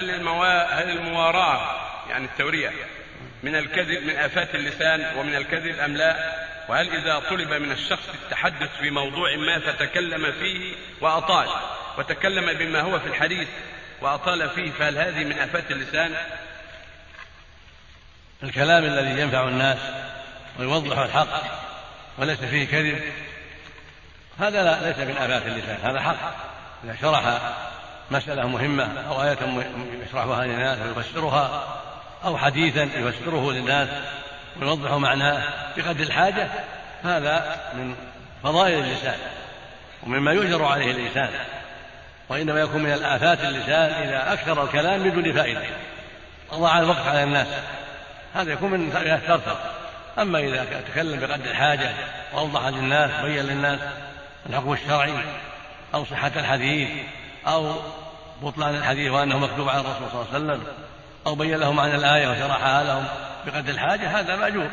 هل. هل المواراة يعني التورية من الكذب من آفات اللسان ومن الكذب أم لا؟ وهل إذا طلب من الشخص التحدث في موضوع ما فتكلم فيه وأطال وتكلم بما هو في الحديث وأطال فيه فهل هذه من آفات اللسان؟ الكلام الذي ينفع الناس ويوضح الحق وليس فيه كذب هذا لا ليس من آفات اللسان هذا حق إذا شرح مسألة مهمة أو آية يشرحها للناس ويفسرها أو حديثا يفسره للناس ويوضح معناه بقدر الحاجة هذا من فضائل اللسان ومما يؤجر عليه اللسان وإنما يكون من الآفات اللسان إذا أكثر الكلام بدون فائدة. أضاع الوقت على الناس هذا يكون من ترتب. أما إذا تكلم بقدر الحاجة وأوضح للناس بين للناس الحكم الشرعي أو صحة الحديث أو بطلان الحديث وأنه مكتوب على الرسول صلى الله عليه وسلم أو بين لهم معنى الآية وشرحها لهم بقدر الحاجة هذا مأجور.